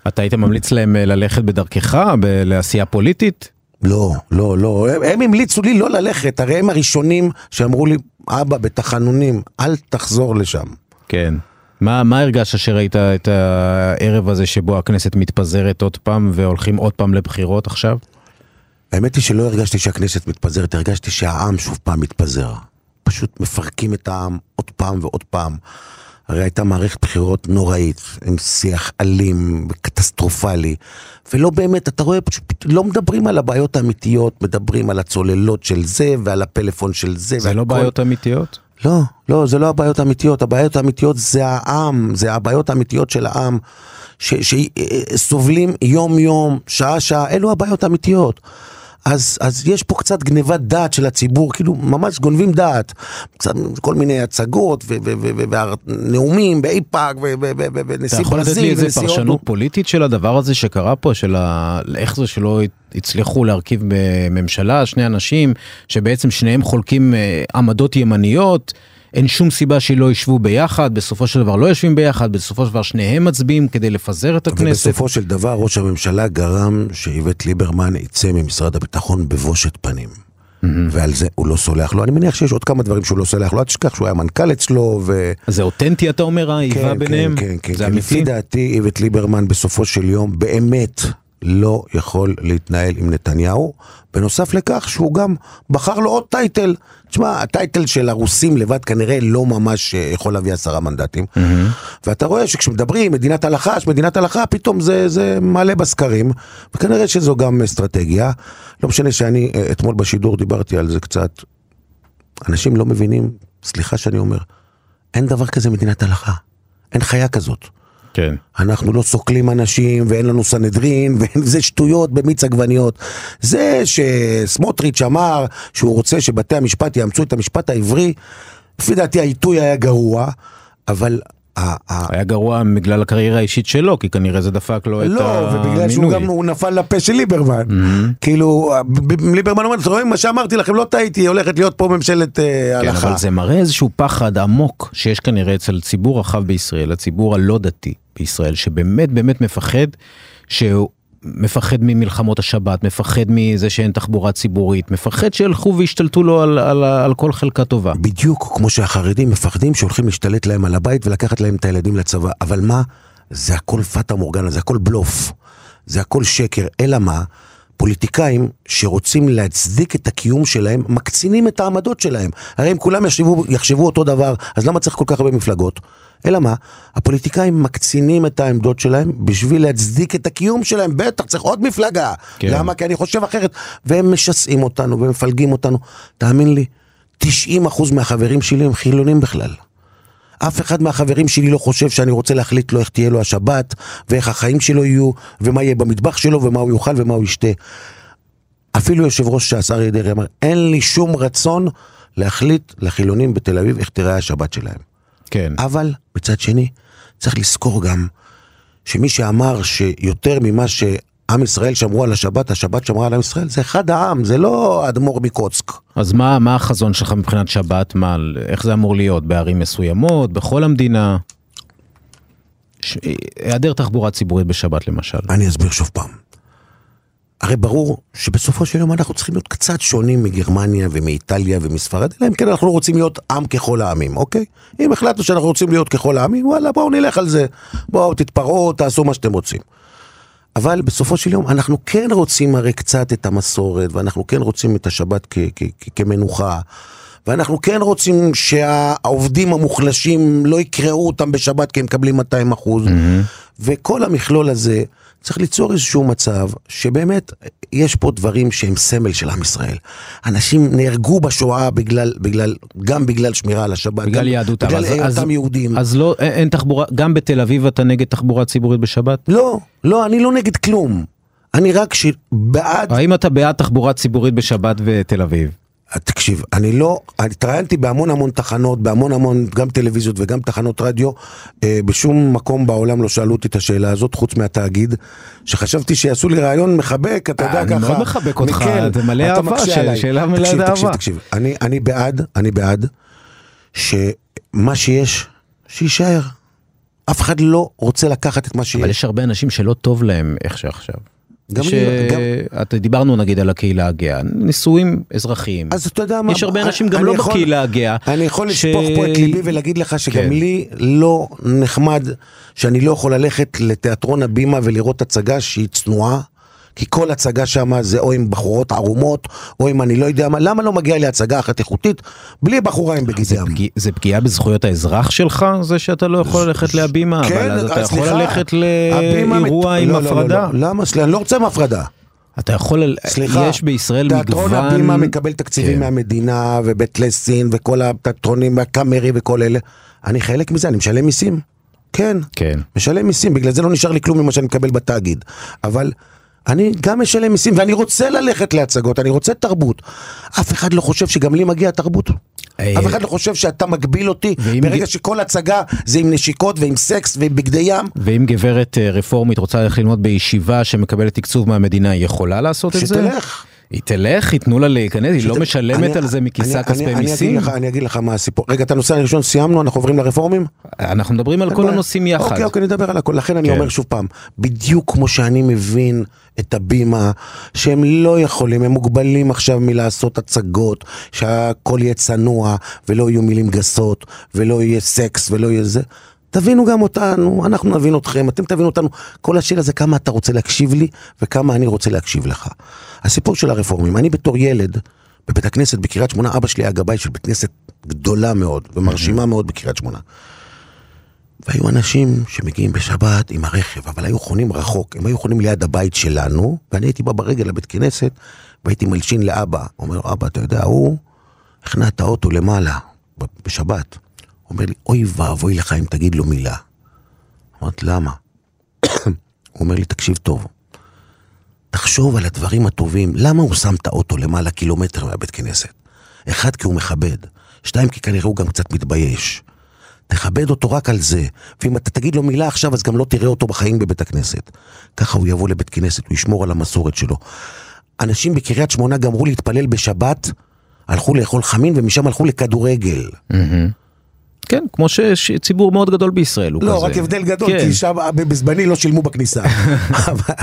אתה היית ממליץ להם אה, ללכת בדרכך, ב- לעשייה פוליטית? לא, לא, לא, הם, הם המליצו לי לא ללכת, הרי הם הראשונים שאמרו לי, אבא, בתחנונים, אל תחזור לשם. כן. מה, מה הרגשת שראית את הערב הזה שבו הכנסת מתפזרת עוד פעם והולכים עוד פעם לבחירות עכשיו? האמת היא שלא הרגשתי שהכנסת מתפזרת, הרגשתי שהעם שוב פעם מתפזר. פשוט מפרקים את העם עוד פעם ועוד פעם. הרי הייתה מערכת בחירות נוראית, עם שיח אלים וקטסטרופלי, ולא באמת, אתה רואה, פשוט לא מדברים על הבעיות האמיתיות, מדברים על הצוללות של זה ועל הפלאפון של זה. זה לא והכל. בעיות אמיתיות? לא, לא, זה לא הבעיות האמיתיות, הבעיות האמיתיות זה העם, זה הבעיות האמיתיות של העם, שסובלים יום יום, שעה שעה, אלו הבעיות האמיתיות. אז, אז יש פה קצת גניבת דעת של הציבור, כאילו ממש גונבים דעת. קצת כל מיני הצגות ונאומים באיפא"ק ו- ו- ו- ו- אתה ונשיא יכול לתת לי ברזיל איזה ונשיא. פרשנות פוליטית של הדבר הזה שקרה פה, של ה... איך זה שלא הצליחו להרכיב בממשלה שני אנשים, שבעצם שניהם חולקים אה, עמדות ימניות, אין שום סיבה שלא ישבו ביחד, בסופו של דבר לא יושבים ביחד, בסופו של דבר שניהם מצביעים כדי לפזר את הכנסת. ובסופו של דבר ראש הממשלה גרם שאיווט ליברמן יצא ממשרד הביטחון בבושת פנים. ועל זה הוא לא סולח לו. אני מניח שיש עוד כמה דברים שהוא לא סולח לו. אל תשכח שהוא היה מנכ"ל אצלו, ו... זה אותנטי אתה אומר האיבה כן, ביניהם? כן, כן, זה כן. לפי אמיתי? דעתי איווט ליברמן בסופו של יום באמת לא יכול להתנהל עם נתניהו. בנוסף לכך שהוא גם בחר לו עוד טייטל. תשמע, הטייטל של הרוסים לבד כנראה לא ממש אה, יכול להביא עשרה מנדטים. ואתה רואה שכשמדברים מדינת הלכה, מדינת הלכה, פתאום זה, זה מעלה בסקרים, וכנראה שזו גם אסטרטגיה. לא משנה שאני אה, אתמול בשידור דיברתי על זה קצת. אנשים לא מבינים, סליחה שאני אומר, אין דבר כזה מדינת הלכה. אין חיה כזאת. כן. אנחנו לא סוקלים אנשים ואין לנו סנהדרין וזה שטויות במיץ עגבניות. זה שסמוטריץ' אמר שהוא רוצה שבתי המשפט יאמצו את המשפט העברי, לפי דעתי העיתוי היה גרוע, אבל היה גרוע בגלל הקריירה האישית שלו, כי כנראה זה דפק לו את המינוי. לא, ובגלל שהוא גם הוא נפל לפה של ליברמן. כאילו, ליברמן אומר, אתם רואים מה שאמרתי לכם, לא טעיתי, הולכת להיות פה ממשלת אה, כן, הלכה. אבל זה מראה איזשהו פחד עמוק שיש כנראה אצל ציבור רחב בישראל, הציבור הלא דתי בישראל, שבאמת באמת מפחד, שהוא מפחד ממלחמות השבת, מפחד מזה שאין תחבורה ציבורית, מפחד שילכו וישתלטו לו על, על, על כל חלקה טובה. בדיוק כמו שהחרדים מפחדים שהולכים להשתלט להם על הבית ולקחת להם את הילדים לצבא. אבל מה? זה הכל פטה מורגנה, זה הכל בלוף. זה הכל שקר. אלא מה? פוליטיקאים שרוצים להצדיק את הקיום שלהם, מקצינים את העמדות שלהם. הרי אם כולם יחשבו, יחשבו אותו דבר, אז למה צריך כל כך הרבה מפלגות? אלא מה? הפוליטיקאים מקצינים את העמדות שלהם בשביל להצדיק את הקיום שלהם. בטח, צריך עוד מפלגה. כן. למה? כי אני חושב אחרת. והם משסעים אותנו ומפלגים אותנו. תאמין לי, 90% מהחברים שלי הם חילונים בכלל. אף אחד מהחברים שלי לא חושב שאני רוצה להחליט לו איך תהיה לו השבת, ואיך החיים שלו יהיו, ומה יהיה במטבח שלו, ומה הוא יאכל ומה הוא ישתה. אפילו יושב ראש ש"ס אריה דרעי אמר, אין לי שום רצון להחליט לחילונים בתל אביב איך תיראה השבת שלהם. כן. אבל מצד שני, צריך לזכור גם שמי שאמר שיותר ממה שעם ישראל שמרו על השבת, השבת שמרה על עם ישראל, זה אחד העם, זה לא האדמו"ר מקוצק. אז מה, מה החזון שלך מבחינת שבת? מה, איך זה אמור להיות? בערים מסוימות? בכל המדינה? ש... היעדר תחבורה ציבורית בשבת למשל. אני אסביר שוב פעם. הרי ברור שבסופו של יום אנחנו צריכים להיות קצת שונים מגרמניה ומאיטליה ומספרד, אלא אם כן אנחנו רוצים להיות עם ככל העמים, אוקיי? אם החלטנו שאנחנו רוצים להיות ככל העמים, וואלה, בואו נלך על זה. בואו תתפרעו, תעשו מה שאתם רוצים. אבל בסופו של יום אנחנו כן רוצים הרי קצת את המסורת, ואנחנו כן רוצים את השבת כ- כ- כ- כמנוחה, ואנחנו כן רוצים שהעובדים המוחלשים לא יקראו אותם בשבת כי הם מקבלים 200 אחוז, וכל המכלול הזה צריך ליצור איזשהו מצב שבאמת יש פה דברים שהם סמל של עם ישראל. אנשים נהרגו בשואה בגלל, בגלל, גם בגלל שמירה על השבת, בגלל יהדותם. בגלל היותם יהודים. אז לא, אין- אין תחבורה, גם בתל אביב אתה נגד תחבורה ציבורית בשבת? לא, לא, אני לא נגד כלום. אני רק שבעד האם אתה בעד תחבורה ציבורית בשבת בתל אביב? תקשיב, אני לא, אני התראיינתי בהמון המון תחנות, בהמון המון, גם טלוויזיות וגם תחנות רדיו, אה, בשום מקום בעולם לא שאלו אותי את השאלה הזאת, חוץ מהתאגיד, שחשבתי שיעשו לי רעיון מחבק, אתה יודע אני ככה. מאוד מחבק אותך, מקל, זה מלא אתה אהבה, מקשה ש- עליי. שאלה מלאה תקשיב, תקשיב, אהבה. תקשיב, אני, אני בעד, אני בעד, שמה שיש, שיישאר. אף אחד לא רוצה לקחת את מה שיש. אבל יש הרבה אנשים שלא טוב להם איך שעכשיו. גם יש, לי- אה, גם- אתה דיברנו נגיד על הקהילה הגאה, נישואים אזרחיים. אז אתה יודע מה, יש הרבה אנשים גם לא יכול- בקהילה הגאה. אני יכול ש- לשפוך פה את ליבי ולהגיד לך שגם כן. לי לא נחמד שאני לא יכול ללכת לתיאטרון הבימה ולראות הצגה שהיא צנועה. כי כל הצגה שם זה או עם בחורות ערומות, או עם אני לא יודע מה, למה לא מגיע לי הצגה אחת איכותית בלי בחורה עם ים? פגיע- זה פגיעה בזכויות האזרח שלך, זה שאתה לא יכול ללכת להבימה, כן, אבל אז אתה יכול ללכת לאירוע מת- עם לא, לא, לא, הפרדה. לא, למה? סליחה, אני לא רוצה עם הפרדה. אתה יכול, סליחה, יש בישראל מגוון... תיאטרון הבימה מקבל תקציבים כן. מהמדינה, ובית לסין, וכל התיאטרונים, והקאמרי וכל אלה. אני חלק מזה, אני משלם מיסים. כן. כן. משלם מיסים, בגלל זה לא נשאר לי כלום ממה שאני מקבל בתאגיד. אבל אני גם משלם מיסים, ואני רוצה ללכת להצגות, אני רוצה תרבות. אף אחד לא חושב שגם לי מגיע תרבות. אה, אף אחד לא חושב שאתה מגביל אותי ברגע שכל הצגה זה עם נשיקות ועם סקס ועם בגדי ים. ואם גברת אה, רפורמית רוצה ללכת ללמוד בישיבה שמקבלת תקצוב מהמדינה, היא יכולה לעשות את זה? שתלך. היא תלך, ייתנו לה להיכנס, היא לא משלמת על זה מכיסה כספי מיסים? אגיד לך- אני אגיד לך מה הסיפור. רגע, את הנושא הראשון סיימנו, אנחנו עוברים לרפורמים? אנחנו מדברים על כל. הנושאים יחד. אוקיי, אוקיי, נדבר על הכל. לכן אני כן. אומר שוב פעם, בדיוק כמו שאני מבין את הבימה, שהם לא יכולים, הם מוגבלים עכשיו מלעשות הצגות, שהכל יהיה צנוע, ולא יהיו מילים גסות, ולא יהיה סקס, ולא יהיה זה. תבינו גם אותנו, אנחנו נבין אתכם, אתם תבינו אותנו. כל השאלה זה כמה אתה רוצה להקשיב לי, וכמה אני רוצה להקשיב לך. הסיפור של הרפורמים, אני בתור ילד, בבית הכנסת בקריית שמונה, אבא שלי היה גבאי של בית כנסת גדולה מאוד, ומרשימה מאוד בקריית שמונה. והיו אנשים שמגיעים בשבת עם הרכב, אבל היו חונים רחוק, הם היו חונים ליד הבית שלנו, ואני הייתי בא ברגל לבית כנסת, והייתי מלשין לאבא. אומר אבא, אתה יודע, הוא הכנע את האוטו למעלה, בשבת. הוא אומר לי, אוי ואבוי לך אם תגיד לו מילה. אמרתי, למה? הוא אומר לי, תקשיב טוב, תחשוב על הדברים הטובים, למה הוא שם את האוטו למעלה קילומטר מהבית כנסת? אחד, כי הוא מכבד, שתיים, כי כנראה הוא גם קצת מתבייש. תכבד אותו רק על זה. ואם אתה תגיד לו מילה עכשיו, אז גם לא תראה אותו בחיים בבית הכנסת. ככה הוא יבוא לבית כנסת, הוא ישמור על המסורת שלו. אנשים בקריית שמונה גמרו להתפלל בשבת, הלכו לאכול חמין ומשם הלכו לכדורגל. כן, כמו שיש ציבור מאוד גדול בישראל, הוא לא, כזה. רק הבדל גדול, כן. כי שם בזמני לא שילמו בכניסה. אבל-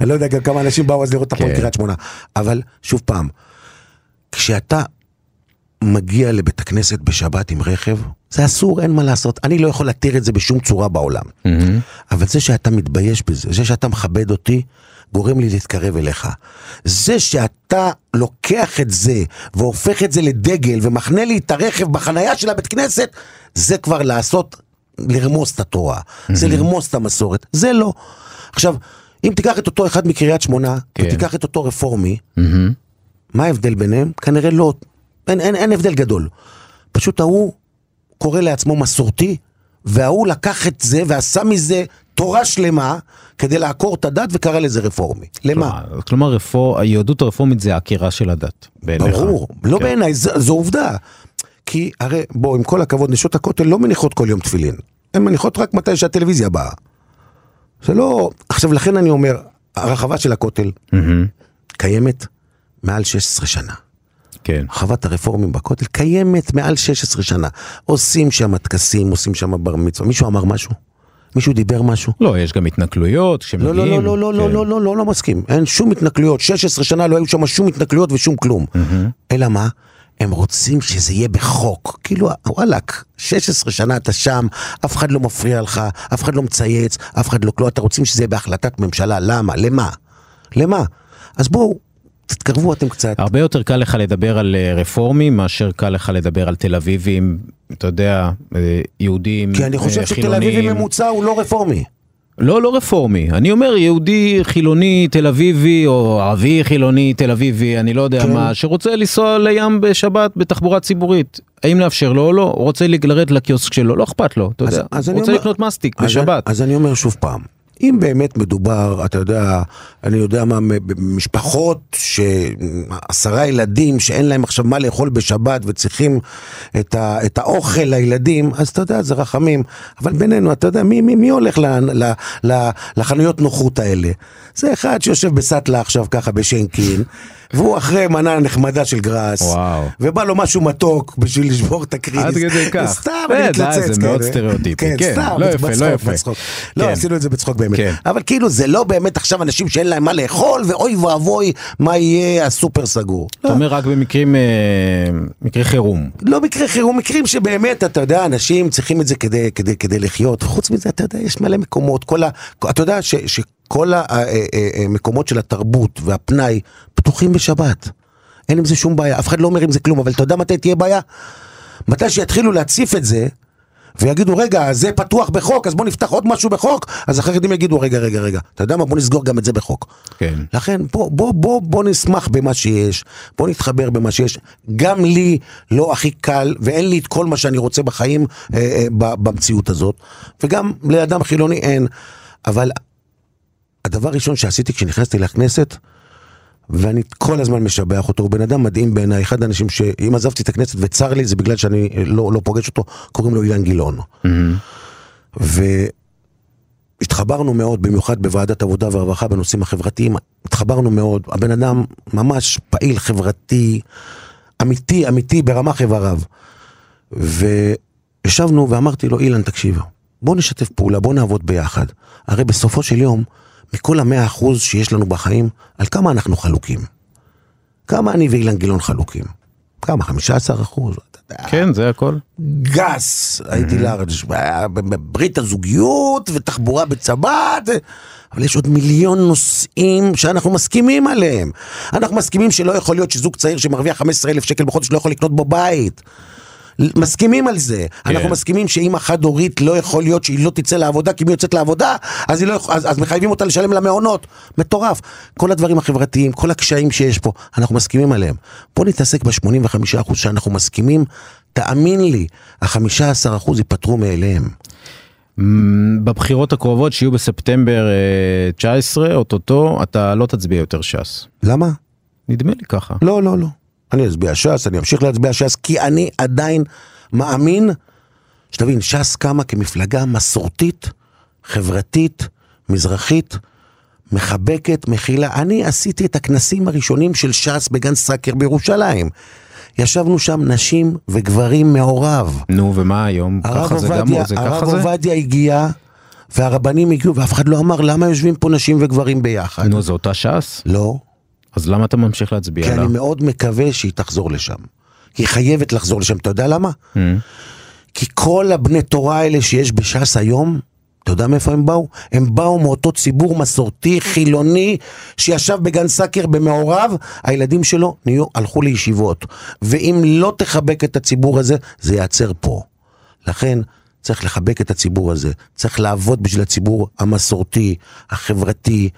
אני לא יודע גם כמה אנשים באו אז לראות את הפועל כן. קריית שמונה. אבל שוב פעם, כשאתה מגיע לבית הכנסת בשבת עם רכב, זה אסור, אין מה לעשות. אני לא יכול להתיר את זה בשום צורה בעולם. אבל זה שאתה מתבייש בזה, זה שאתה מכבד אותי, גורם לי להתקרב אליך. זה שאתה לוקח את זה והופך את זה לדגל ומחנה לי את הרכב בחנייה של הבית כנסת, זה כבר לעשות, לרמוס את התורה. זה לרמוס את המסורת. זה לא. עכשיו, אם תיקח את אותו אחד מקריית שמונה, כן. ותיקח את אותו רפורמי, מהמם. מה ההבדל ביניהם? כנראה לא, אין, אין, אין הבדל גדול. פשוט ההוא קורא לעצמו מסורתי, וההוא לקח את זה ועשה מזה תורה שלמה כדי לעקור את הדת וקרא לזה רפורמי. למה? כלומר- רפור- היהדות הרפורמית זה העקירה של הדת, בעיניך. ברור, לא כן. בעיניי, ז- זו עובדה. כי הרי, בוא, עם כל הכבוד, נשות הכותל לא מניחות כל יום תפילין. הן מניחות רק מתי שהטלוויזיה באה. זה לא... עכשיו, לכן אני אומר, הרחבה של הכותל מהמם. קיימת מעל 16 שנה. כן. חוות הרפורמים בכותל קיימת מעל 16 שנה. עושים שם טקסים, עושים שם בר מצווה. מישהו אמר משהו? מישהו דיבר משהו? לא, יש גם התנכלויות לא, לא, כשמגיעים. לא, לא, לא, כן. לא, לא, לא, לא, לא מסכים. אין שום התנכלויות. 16 שנה לא היו שם שום התנכלויות ושום כלום. אלא מה? הם רוצים שזה יהיה בחוק. כאילו, וואלאק, 16 שנה אתה שם, אף אחד לא מפריע לך, אף אחד לא מצייץ, אף אחד לא כלום. אתה רוצים שזה יהיה בהחלטת ממשלה. למה? למה? למה? אז בואו, תתקרבו אתם קצת. הרבה יותר קל לך לדבר על אה, רפורמים מאשר קל לך לדבר על תל אביבים, אתה יודע, אה, יהודים, כי אני חושב אה, שתל אביבי. ממוצע הוא לא רפורמי. לא, לא רפורמי. אני אומר יהודי חילוני תל אביבי, או ערבי חילוני תל אביבי, אני לא יודע כן. מה, שרוצה לנסוע לים בשבת בתחבורה ציבורית. האם לאפשר לו או לא? הוא רוצה לרדת לקיוסק שלו, לא אכפת לו, אתה אז- יודע. אז הוא רוצה אומר- לקנות מסטיק אז בשבת. אני- אז אני אומר שוב פעם, אם באמת מדובר, אתה יודע, אני יודע מה, במשפחות שעשרה ילדים שאין להם עכשיו מה לאכול בשבת וצריכים את, ה, את האוכל לילדים, אז אתה יודע, זה רחמים. אבל בינינו, אתה יודע, מי, מי, מי הולך ל, ל, ל, לחנויות נוחות האלה? זה אחד שיושב בסטלה עכשיו ככה בשנקין, והוא אחרי מנה נחמדה של גראס, וואו. ובא לו משהו מתוק בשביל לשבור את הקריס. עד כדי כך. סתם, אה, אני די, מתלוצץ. זה מאוד כן. סטריאוטיפי. כן, כן, סתם, לא יפה, לא יפה. בצחוק. לא, כן. עשינו את זה בצחוק באמת. כן. אבל כאילו, זה לא באמת עכשיו אנשים שאין להם מה לאכול, ואוי ואבוי, מה יהיה הסופר סגור. אתה לא. אומר רק במקרים, אה, מקרי חירום. לא מקרה חירום, מקרים שבאמת, אתה יודע, אנשים צריכים את זה כדי לחיות. חוץ מזה, אתה יודע, יש מלא מקומות, כל ה... אתה יודע ש, שכל המקומות של התרבות והפנאי פתוחים בשבת. אין עם זה שום בעיה, אף אחד לא אומר עם זה כלום, אבל אתה יודע מתי תהיה בעיה? מתי שיתחילו להציף את זה, ויגידו, רגע, זה פתוח בחוק, אז בוא נפתח עוד משהו בחוק, אז החרדים יגידו, רגע, רגע, רגע, אתה יודע מה, בוא נסגור גם את זה בחוק. כן. לכן בוא, בוא, בוא, בוא נשמח במה שיש, בוא נתחבר במה שיש. גם לי לא הכי קל, ואין לי את כל מה שאני רוצה בחיים אה, אה, במציאות הזאת, וגם לאדם חילוני אין. אבל הדבר הראשון שעשיתי כשנכנסתי לכנסת, ואני כל הזמן משבח אותו, הוא בן אדם מדהים בעיניי, אחד האנשים שאם עזבתי את הכנסת וצר לי, זה בגלל שאני לא, לא פוגש אותו, קוראים לו אילן גילאון. והתחברנו מאוד, במיוחד בוועדת עבודה והרווחה בנושאים החברתיים, התחברנו מאוד, הבן אדם ממש פעיל חברתי, אמיתי, אמיתי ברמה איבריו. וישבנו ואמרתי לו, אילן, תקשיב, בוא נשתף פעולה, בוא נעבוד ביחד. הרי בסופו של יום, מכל המאה אחוז שיש לנו בחיים, על כמה אנחנו חלוקים? כמה אני ואילן גילאון חלוקים? כמה? 15 אחוז? כן, זה הכל. גס, הייתי לארג', היה ברית הזוגיות ותחבורה בצבת, אבל יש עוד מיליון נושאים שאנחנו מסכימים עליהם. אנחנו מסכימים שלא יכול להיות שזוג צעיר שמרוויח 15 אלף שקל בחודש לא יכול לקנות בו בית. מסכימים על זה, כן. אנחנו מסכימים שאימא חד הורית לא יכול להיות שהיא לא תצא לעבודה כי אם היא יוצאת לעבודה אז, לא, אז, אז מחייבים אותה לשלם למעונות, מטורף. כל הדברים החברתיים, כל הקשיים שיש פה, אנחנו מסכימים עליהם. בוא נתעסק ב-85% שאנחנו מסכימים, תאמין לי, ה-15% ייפטרו מאליהם. בבחירות הקרובות שיהיו בספטמבר אה, 19, אוטוטו, אתה לא תצביע יותר ש"ס. למה? נדמה לי ככה. לא, לא, לא. אני אצביע ש"ס, אני אמשיך להצביע ש"ס, כי אני עדיין מאמין שתבין, ש"ס קמה כמפלגה מסורתית, חברתית, מזרחית, מחבקת, מכילה. אני עשיתי את הכנסים הראשונים של ש"ס בגן סאקר בירושלים. ישבנו שם נשים וגברים מעורב. נו, ומה היום? ככה זה גם, זה ככה הרב זה? עובדיה הגיע, והרבנים הגיעו, ואף אחד לא אמר למה יושבים פה נשים וגברים ביחד. נו, זו אותה ש"ס? לא, אז למה אתה ממשיך להצביע כי לה? אני מאוד מקווה שהיא תחזור לשם. היא חייבת לחזור לשם, אתה יודע למה? Mm. כי כל הבני תורה האלה שיש בש"ס היום, אתה יודע מאיפה הם באו? הם באו מאותו ציבור מסורתי, חילוני, שישב בגן סאקר במעורב, הילדים שלו נהיו, הלכו לישיבות. ואם לא תחבק את הציבור הזה, זה ייעצר פה. לכן, צריך לחבק את הציבור הזה. צריך לעבוד בשביל הציבור המסורתי, החברתי,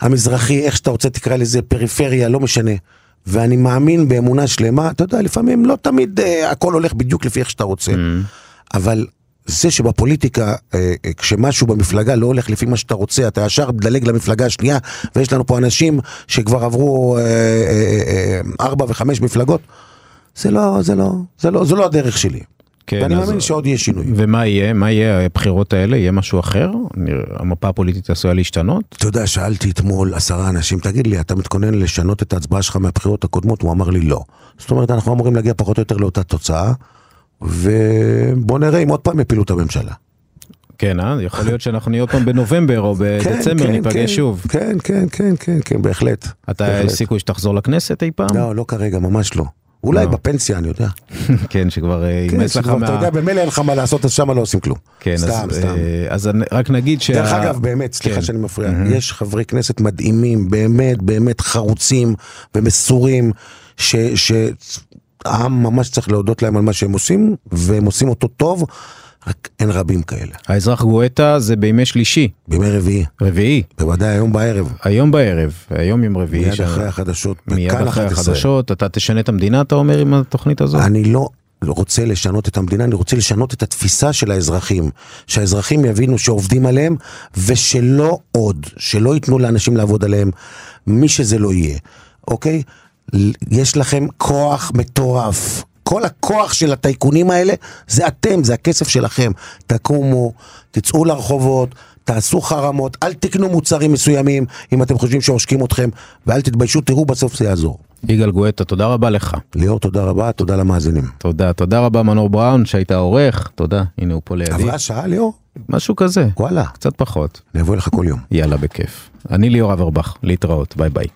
המזרחי, איך שאתה רוצה תקרא לזה, פריפריה, לא משנה. ואני מאמין באמונה שלמה, אתה יודע, לפעמים לא תמיד אה, הכל הולך בדיוק לפי איך שאתה רוצה. אבל זה שבפוליטיקה, אה, אה, כשמשהו במפלגה לא הולך לפי מה שאתה רוצה, אתה ישר מדלג למפלגה השנייה, ויש לנו פה אנשים שכבר עברו אה, אה, אה, אה, ארבע וחמש מפלגות, זה לא, זה לא, זה לא, זו לא הדרך שלי. כן, ואני אז- מאמין שעוד יהיה שינוי. ומה יהיה? מה יהיה הבחירות האלה? יהיה משהו אחר? המפה הפוליטית עשויה להשתנות? אתה יודע, שאלתי אתמול עשרה אנשים, תגיד לי, אתה מתכונן לשנות את ההצבעה שלך מהבחירות הקודמות? הוא אמר לי לא. זאת אומרת, אנחנו אמורים להגיע פחות או יותר לאותה תוצאה, ובוא נראה אם עוד פעם יפילו את הממשלה. כן, אה? יכול להיות שאנחנו נהיה עוד פעם בנובמבר או בדצמבר, כן, ניפגש כן, שוב. כן, כן, כן, כן, כן, בהחלט. אתה בהחלט. סיכוי שתחזור לכנסת אי פעם? לא, לא כרגע, ממש לא. אולי לא. בפנסיה, אני יודע. כן, שכבר אה, כן, לך שכבר, אתה מה... יודע, במילא אין לך מה לעשות, אז שמה לא עושים כלום. כן, אז, סתם, סתם. אה, אז אני- רק נגיד שה... דרך אגב, באמת, סליחה כן. שאני מפריע, יש חברי כנסת מדהימים, באמת, באמת חרוצים ומסורים, ש- שהעם ממש צריך להודות להם על מה שהם עושים, והם עושים אותו טוב, רק אין רבים כאלה. האזרח גואטה זה בימי שלישי, בימי רביעי, רביעי, בוודאי היום בערב, היום בערב, היום יום רביעי. מיד ש- אחרי החדשות, מיד אחרי 11. החדשות, אתה תשנה את המדינה, אתה אומר, עם התוכנית הזאת? אני לא רוצה לשנות את המדינה, אני רוצה לשנות את התפיסה של האזרחים. שהאזרחים יבינו שעובדים עליהם, ושלא עוד, שלא ייתנו לאנשים לעבוד עליהם, מי שזה לא יהיה, אוקיי? יש לכם כוח מטורף. כל הכוח של הטייקונים האלה, זה אתם, זה הכסף שלכם. תקומו, תצאו לרחובות, תעשו חרמות, אל תקנו מוצרים מסוימים אם אתם חושבים שעושקים אתכם, ואל תתביישו, תראו, בסוף זה יעזור. יגאל גואטה, תודה רבה לך. ליאור, תודה רבה, תודה למאזינים. תודה, תודה רבה מנור בראון שהיית עורך, תודה, הנה הוא פה לידי. עברה שעה, ליאור? משהו כזה, וואלה. קצת פחות. אני אבוא אליך כל יום. יאללה, בכיף. אני ליאור אברבך, להתראות, ביי ביי.